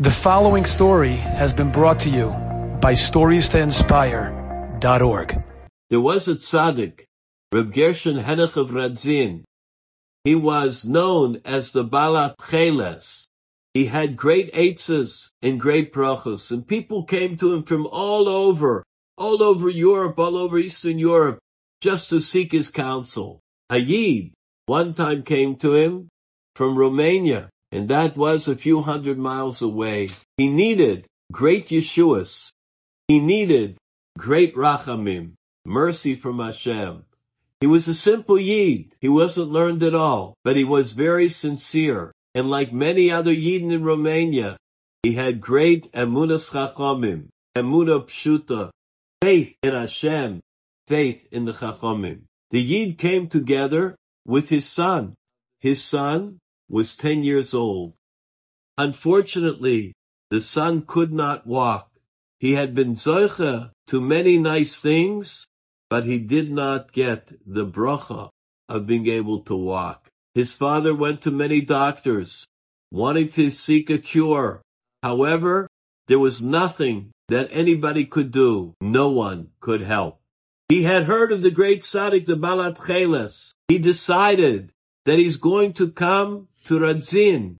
The following story has been brought to you by StoriesToInspire.org. There was a tzaddik, Reb Gershon Henoch of Radzin. He was known as the Baal HaTecheles. He had great eitzes and great brachos, and people came to him from all over, all over Europe, all over Eastern Europe, just to seek his counsel. A Yid one time came to him from Romania and that was a few hundred miles away. He needed great Yeshuas. He needed great Rachamim, mercy from Hashem. He was a simple Yid. He wasn't learned at all, but he was very sincere. And like many other Yidden in Romania, he had great Emunas Chachamim, Emunah Pshuta, faith in Hashem, faith in the Chachamim. The Yid came together with his son. His son was 10 years old. Unfortunately, the son could not walk. He had been zoicha to many nice things, but he did not get the bracha of being able to walk. His father went to many doctors, wanting to seek a cure. However, there was nothing that anybody could do. No one could help. He had heard of the great tzaddik, the Baal HaTecheles. He decided that he's going to come to Radzin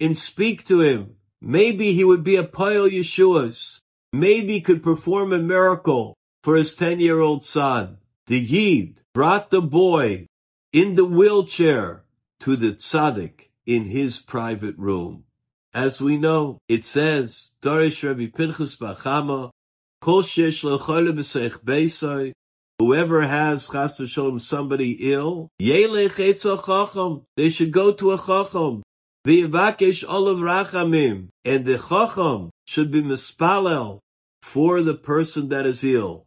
and speak to him. Maybe he would be a Pile Yeshua's. Maybe could perform a miracle for his 10 year old son. The Yid brought the boy in the wheelchair to the tzaddik in his private room. As we know, it says, Rabbi Pinchas bar Chama, Kol beisai, Whoever has chas v'sholem somebody ill, yelech etzel chacham. They should go to a chacham. V'yivakesh olav rachamim. And the chacham should be mispalel for the person that is ill.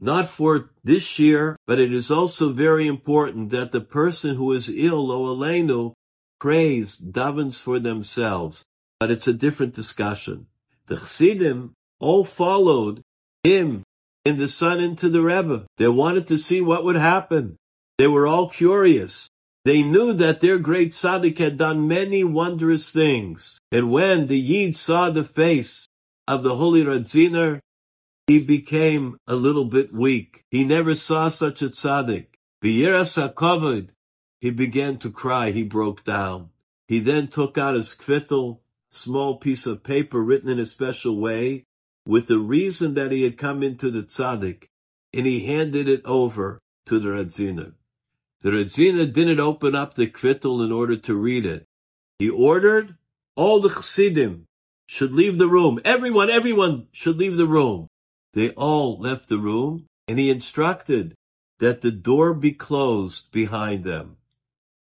Not for this year, but it is also very important that the person who is ill, lo aleinu, prays, davens for themselves. But it's a different discussion. The chassidim all followed him and the son into the Rebbe. They wanted to see what would happen. They were all curious. They knew that their great tzaddik had done many wondrous things. And when the Yid saw the face of the holy Radziner, he became a little bit weak. He never saw such a tzaddik. V'yiras hakavod, he began to cry. He broke down. He then took out his kvittel, small piece of paper written in a special way, with the reason that he had come into the tzaddik, and he handed it over to the Radziner. The Radziner didn't open up the kvittel in order to read it. He ordered all the chassidim should leave the room. Everyone, everyone should leave the room. They all left the room, and he instructed that the door be closed behind them.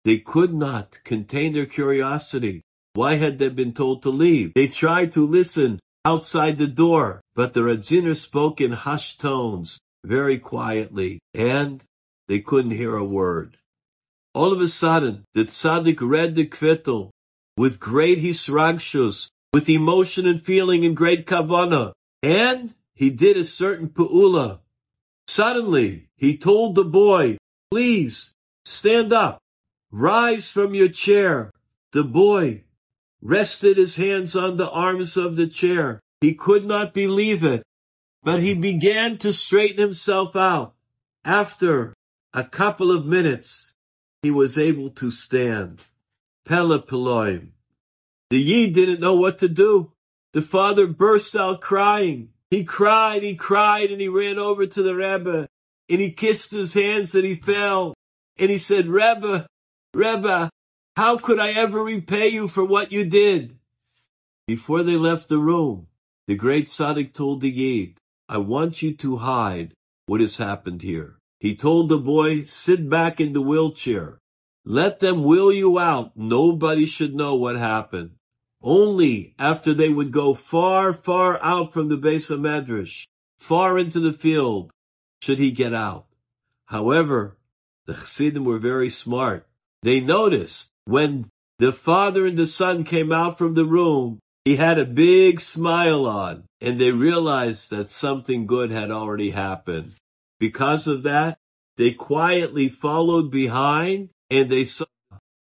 They could not contain their curiosity. Why had they been told to leave? They tried to listen outside the door, but the Radziner spoke in hushed tones, very quietly, and they couldn't hear a word. All of a sudden, the tzaddik read the kvittel with great hisragshus, with emotion and feeling and great kavana, and he did a certain pu'ula. Suddenly, he told the boy, please, stand up, rise from your chair. The boy rested his hands on the arms of the chair. He could not believe it, but he began to straighten himself out. After a couple of minutes, he was able to stand. Pele Peloim. The Yid didn't know what to do. The father burst out crying. He cried, he cried, and he ran over to the Rebbe, and he kissed his hands and he fell. And he said, Rebbe, Rebbe, how could I ever repay you for what you did? Before they left the room, the great Tzaddik told the Yid, I want you to hide what has happened here. He told the boy, sit back in the wheelchair. Let them wheel you out. Nobody should know what happened. Only after they would go far, far out from the base of Medrash, far into the field, should he get out. However, the Chassidim were very smart. They noticed when the father and the son came out from the room, he had a big smile on, and they realized that something good had already happened. Because of that, they quietly followed behind, and they saw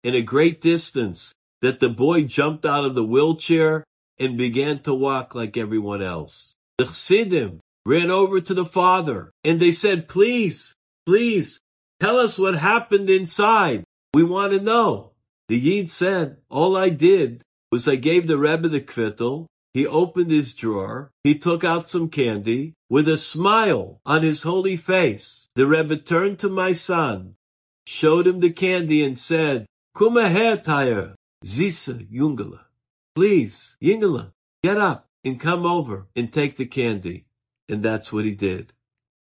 in a great distance that the boy jumped out of the wheelchair and began to walk like everyone else. The Chassidim ran over to the father and they said, please, please, tell us what happened inside. We want to know. The Yid said, all I did was I gave the Rebbe the kvittel. He opened his drawer. He took out some candy. With a smile on his holy face, the Rebbe turned to my son, showed him the candy and said, Kuma her, Tyre, Zisa Jungela. Please, Yingala, get up and come over and take the candy. And that's what he did.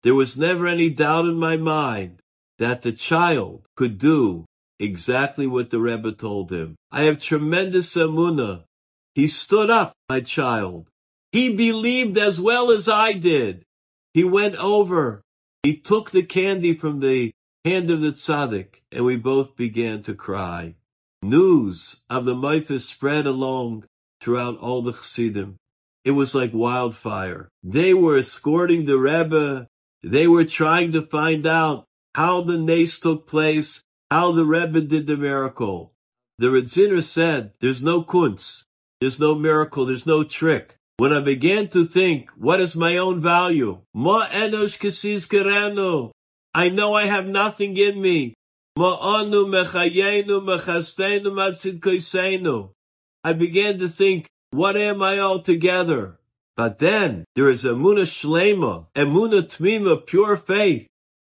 There was never any doubt in my mind that the child could do exactly what the Rebbe told him. I have tremendous emuna. He stood up, my child. He believed as well as I did. He went over. He took the candy from the hand of the tzaddik, and we both began to cry. News of the Maifis spread along throughout all the Chassidim. It was like wildfire. They were escorting the Rebbe. They were trying to find out how the nace took place, how the Rebbe did the miracle. The Radziner said, there's no kunz, there's no miracle, there's no trick. When I began to think, what is my own value? Ma enosh kasis kerenu. I know I have nothing in me. Ma anu mechayenu mechastenu matzid koisenu. I began to think, what am I altogether? But then there is Emuna Shlema, Emuna Tmima, pure faith.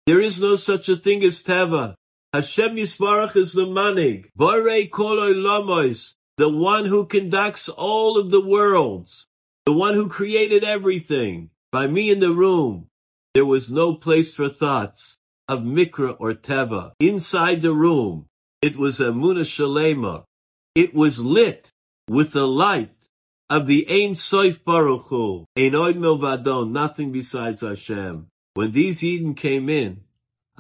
There is no such a thing as Teva. Hashem Yisbarach is the manig. Barei koloi lamos, the one who conducts all of the worlds, the one who created everything. By me in the room, there was no place for thoughts of Mikra or Teva. Inside the room, it was Emuna Shalema. It was lit with the light of the Ein Soif Baruch Hu, Ein Oid Milvadon, nothing besides Hashem. When these Yidden came in,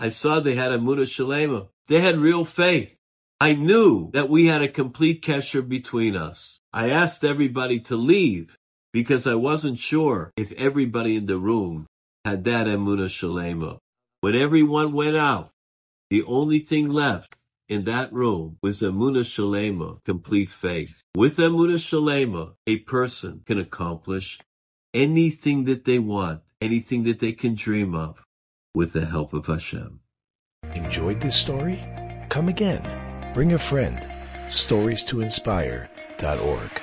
I saw they had a Muda Shalema. They had real faith. I knew that we had a complete kesher between us. I asked everybody to leave because I wasn't sure if everybody in the room had that Emuna Shalema. When everyone went out, the only thing left in that room was Emuna Shalema, complete faith. With Emuna Shalema, a person can accomplish anything that they want, anything that they can dream of, with the help of Hashem. Enjoyed this story? Come again. Bring a friend. Stories to inspire.org.